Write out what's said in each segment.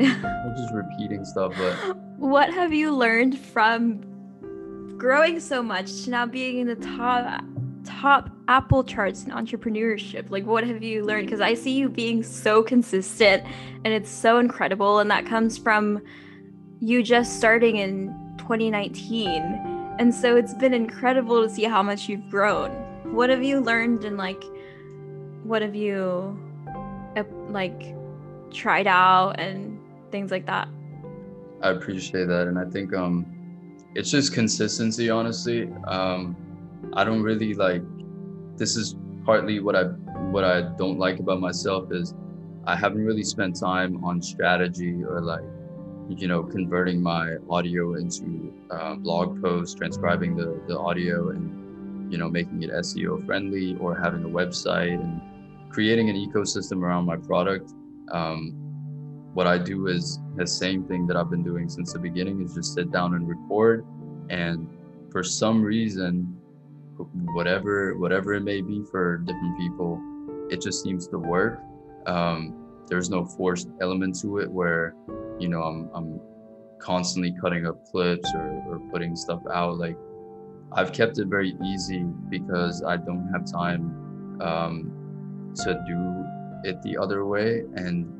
I'm just repeating stuff, but what have you learned from growing so much to now being in the top top Apple charts in entrepreneurship? Like, what have you learned? Because I see you being so consistent and it's so incredible. And that comes from you just starting in 2019. And so it's been incredible to see how much you've grown. What have you learned and like, what have you like tried out and things like that? I appreciate that. And I think, um, it's just consistency, honestly. Um, I don't really like this is partly what I what I don't like about myself is I haven't really spent time on strategy or like you know converting my audio into uh, blog posts, transcribing the the audio and you know making it SEO friendly or having a website and creating an ecosystem around my product. Um, what I do is the same thing that I've been doing since the beginning is just sit down and record. And for some reason whatever whatever it may be for different people it just seems to work. Um, there's no forced element to it where you know i'm, I'm constantly cutting up clips or, or putting stuff out. Like i've kept it very easy because i don't have time um, to do it the other way. And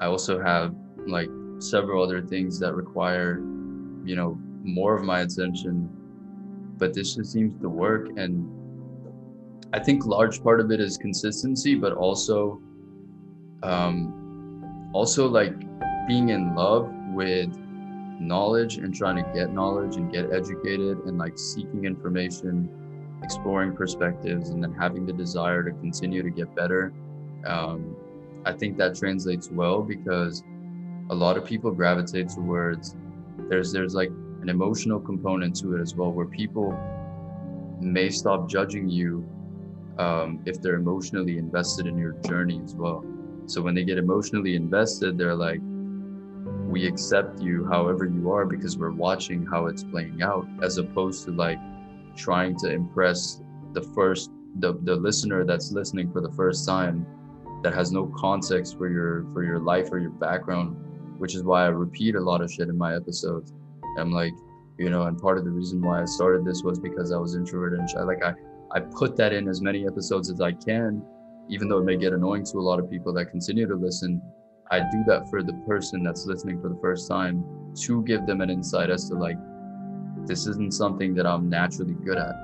i also have like several other things that require you know more of my attention but this just seems to work. And I think large part of it is consistency, but also, um, also like being in love with knowledge and trying to get knowledge and get educated and like seeking information, exploring perspectives, and then having the desire to continue to get better. Um, I think that translates well because a lot of people gravitate towards there's there's like an emotional component to it as well, where people may stop judging you um, if they're emotionally invested in your journey as well. So when they get emotionally invested, they're like, we accept you however you are because we're watching how it's playing out, as opposed to like trying to impress the first the, the listener that's listening for the first time that has no context for your for your life or your background, which is why I repeat a lot of shit in my episodes I'm like, you know, and part of the reason why I started this was because I was introverted and shy. Like I, I put that in as many episodes as I can, even though it may get annoying to a lot of people that continue to listen. I do that for the person that's listening for the first time to give them an insight as to like, this isn't something that I'm naturally good at.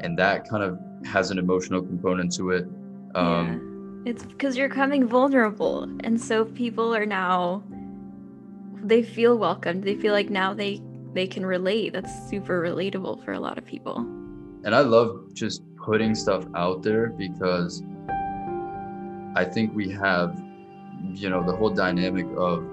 And that kind of has an emotional component to it. Um, yeah. It's because you're coming vulnerable. And so people are now they feel welcomed. They feel like now they they can relate. That's super relatable for a lot of people. And I love just putting stuff out there because I think we have, you know, the whole dynamic of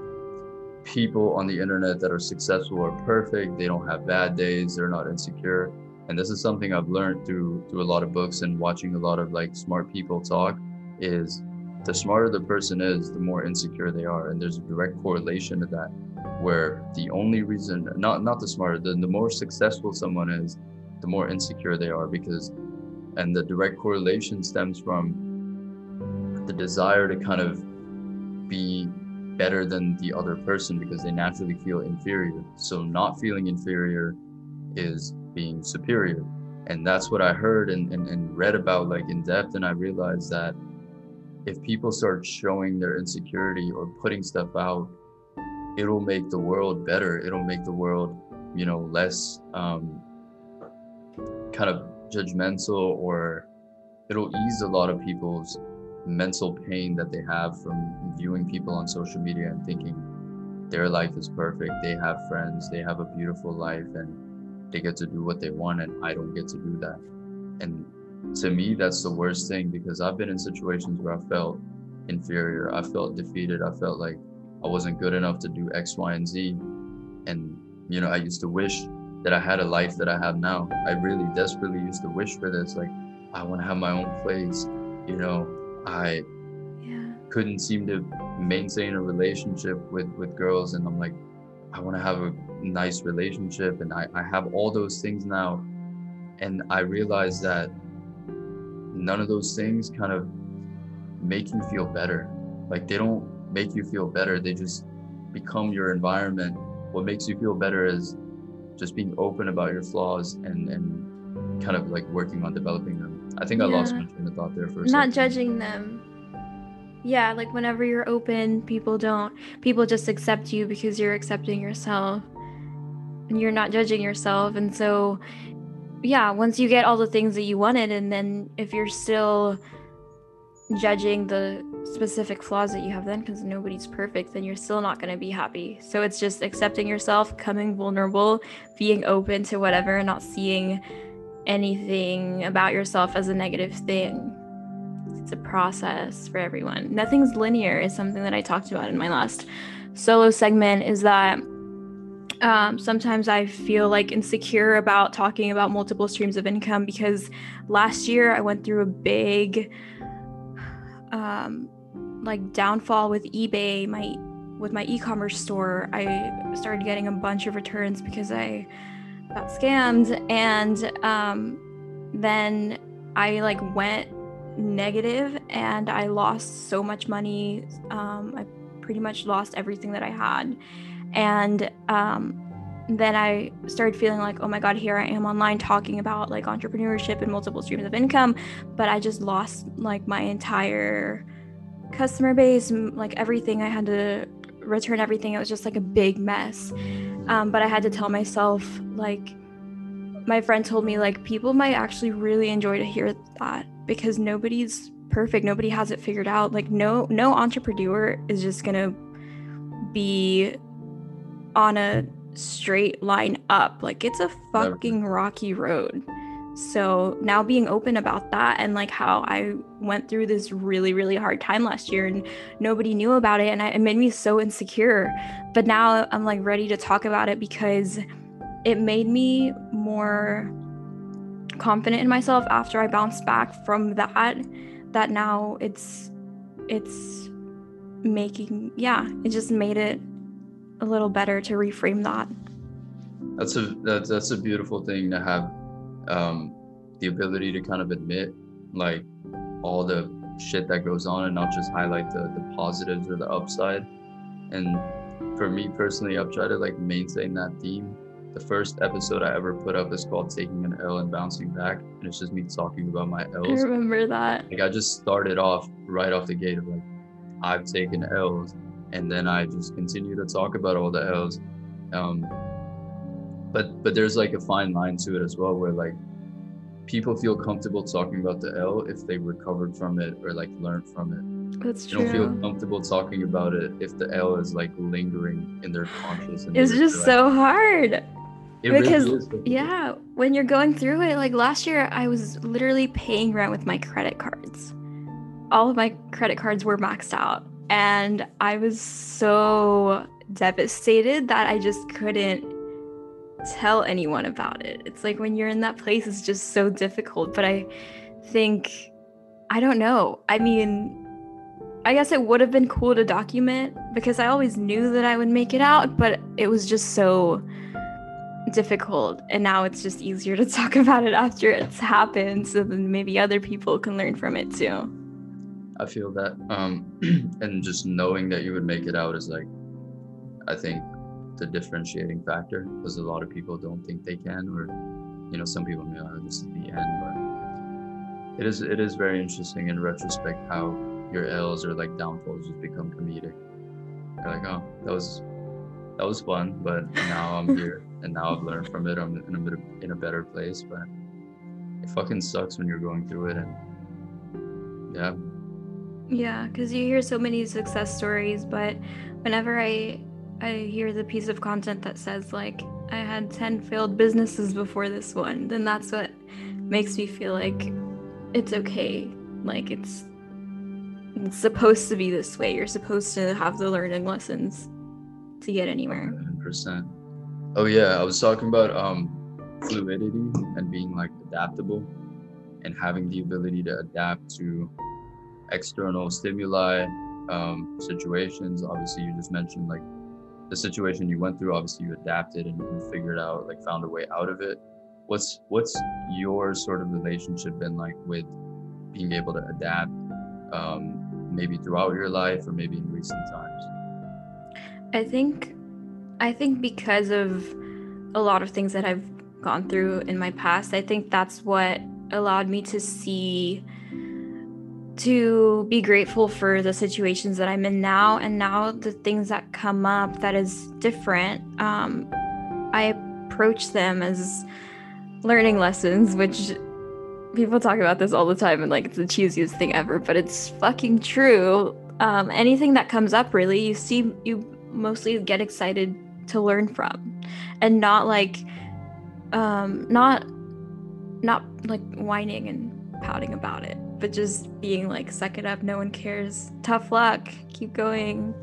people on the internet that are successful or perfect. They don't have bad days. They're not insecure. And this is something I've learned through through a lot of books and watching a lot of like smart people talk is the smarter the person is, the more insecure they are. And there's a direct correlation to that, where the only reason, not not the smarter, the, the more successful someone is, the more insecure they are because and the direct correlation stems from the desire to kind of be better than the other person because they naturally feel inferior. So not feeling inferior is being superior. And that's what I heard and, and, and read about like in depth. And I realized that if people start showing their insecurity or putting stuff out, it'll make the world better. It'll make the world, you know, less um, kind of judgmental or it'll ease a lot of people's mental pain that they have from viewing people on social media and thinking their life is perfect. They have friends, they have a beautiful life, and they get to do what they want, and I don't get to do that. And to me that's the worst thing because i've been in situations where i felt inferior. I felt defeated. I felt like i wasn't good enough to do x y and z. And you know i used to wish that i had a life that i have now. I really desperately used to wish for this like i want to have my own place you know? I yeah. couldn't seem to maintain a relationship with with girls and i'm like i want to have a nice relationship and I, I have all those things now. And i realized that none of those things kind of make you feel better. Like they don't make you feel better. They just become your environment, what makes you feel better is just being open about your flaws and and kind of like working on developing them. I think I lost Yeah. my train of thought there for a Not second. judging them. Yeah, like whenever you're open, people don't people just accept you because you're accepting yourself. And you're not judging yourself. And so yeah, once you get all the things that you wanted and then if you're still judging the specific flaws that you have then because nobody's perfect then you're still not going to be happy. So it's just accepting yourself coming vulnerable being open to whatever and not seeing anything about yourself as a negative thing. It's a process for everyone. Nothing's linear is something that i talked about in my last solo segment is that um, sometimes I feel like insecure about talking about multiple streams of income because last year I went through a big um, like downfall with eBay. My with my e-commerce store, I started getting a bunch of returns because I got scammed, and um, then I like went negative and I lost so much money. Um, I pretty much lost everything that I had, and um, then I started feeling like, oh my god, here I am online talking about like entrepreneurship and multiple streams of income, but I just lost like my entire customer base, like everything. I had to return everything. It was just like a big mess. Um, but I had to tell myself, like, my friend told me, like, people might actually really enjoy to hear that because nobody's perfect. Nobody has it figured out. Like, no, no entrepreneur is just gonna be on a straight line up. Like, it's a fucking rocky road. So now being open about that and like how I went through this really, really hard time last year and nobody knew about it and I, it made me so insecure. But now I'm like ready to talk about it because it made me more confident in myself after I bounced back from that. That now it's it's making yeah, it just made it a little better to reframe that. That's a that's that's a beautiful thing to have um the ability to kind of admit like all the shit that goes on and not just highlight the the positives or the upside. And for me personally, I've tried to like maintain that theme. The first episode I ever put up is called Taking an L and Bouncing Back. And it's just me talking about my l's I remember that. Like I just started off right off the gate of like I've taken L's and then I just continue to talk about all the L's. Um but but there's like a fine line to it as well where like people feel comfortable talking about the L if they recovered from it or like learned from it. That's They don't feel comfortable talking about it if the L is like lingering in their conscious. It's just they're so hard. like- really because- is. Yeah, when you're going through it, like last year, I was literally paying rent with my credit cards. All of my credit cards were maxed out, and I was so devastated that I just couldn't tell anyone about it. It's like when you're in that place, it's just so difficult. But I think, I don't know. I mean, I guess it would have been cool to document because I always knew that I would make it out, but it was just so difficult and now it's just easier to talk about it after it's happened so then maybe other people can learn from it too I feel that. Um, and just knowing that you would make it out is like, I think, the differentiating factor because a lot of people don't think they can, or, you know, some people may, oh, this is the end, but it is it is very interesting in retrospect how your L's or like downfalls just become comedic. You're like, oh, that was that was fun, but now I'm here and now I've learned from it. I'm in a bit of, in a better place, but it fucking sucks when you're going through it and yeah, yeah because you hear so many success stories but whenever i i hear the piece of content that says like i had 10 failed businesses before this one then that's what makes me feel like it's okay like it's it's supposed to be this way you're supposed to have the learning lessons to get anywhere Hundred percent. Oh yeah, I was talking about um fluidity and being like adaptable and having the ability to adapt to external stimuli, um, situations. Obviously, you just mentioned like the situation you went through. Obviously, you adapted and, and figured out like found a way out of it. What's what's your sort of relationship been like with being able to adapt, um, maybe throughout your life or maybe in recent times? I think I think because of a lot of things that I've gone through in my past, I think that's what allowed me to see to be grateful for the situations that I'm in now and now the things that come up that is different. Um, I approach them as learning lessons, which people talk about this all the time and like it's the cheesiest thing ever, but it's fucking true. Um, anything that comes up, really, you see, you mostly get excited to learn from, and not like, um, not, not like whining and pouting about it, but just being like, suck it up, no one cares, tough luck, keep going.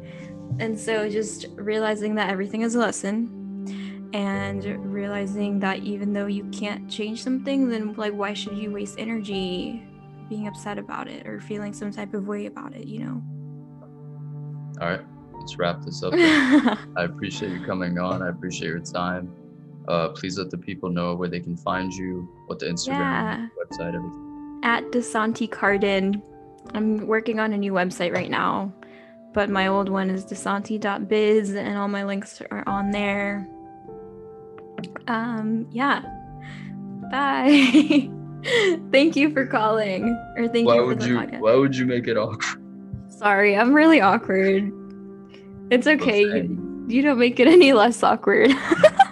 And so just realizing that everything is a lesson and realizing that even though you can't change something, then like why should you waste energy being upset about it or feeling some type of way about it, you know? All right, let's wrap this up. I appreciate you coming on. I appreciate your time. Uh, please let the people know where they can find you, what the Instagram, yeah. website, everything. At Desanti Cardin. I'm working on a new website right now, but my old one is desanti.biz and all my links are on there. Um, yeah. Bye. thank you for calling. Or thank why you for would the you podcast. why would you make it awkward? Sorry, I'm really awkward. It's okay. You, you don't make it any less awkward.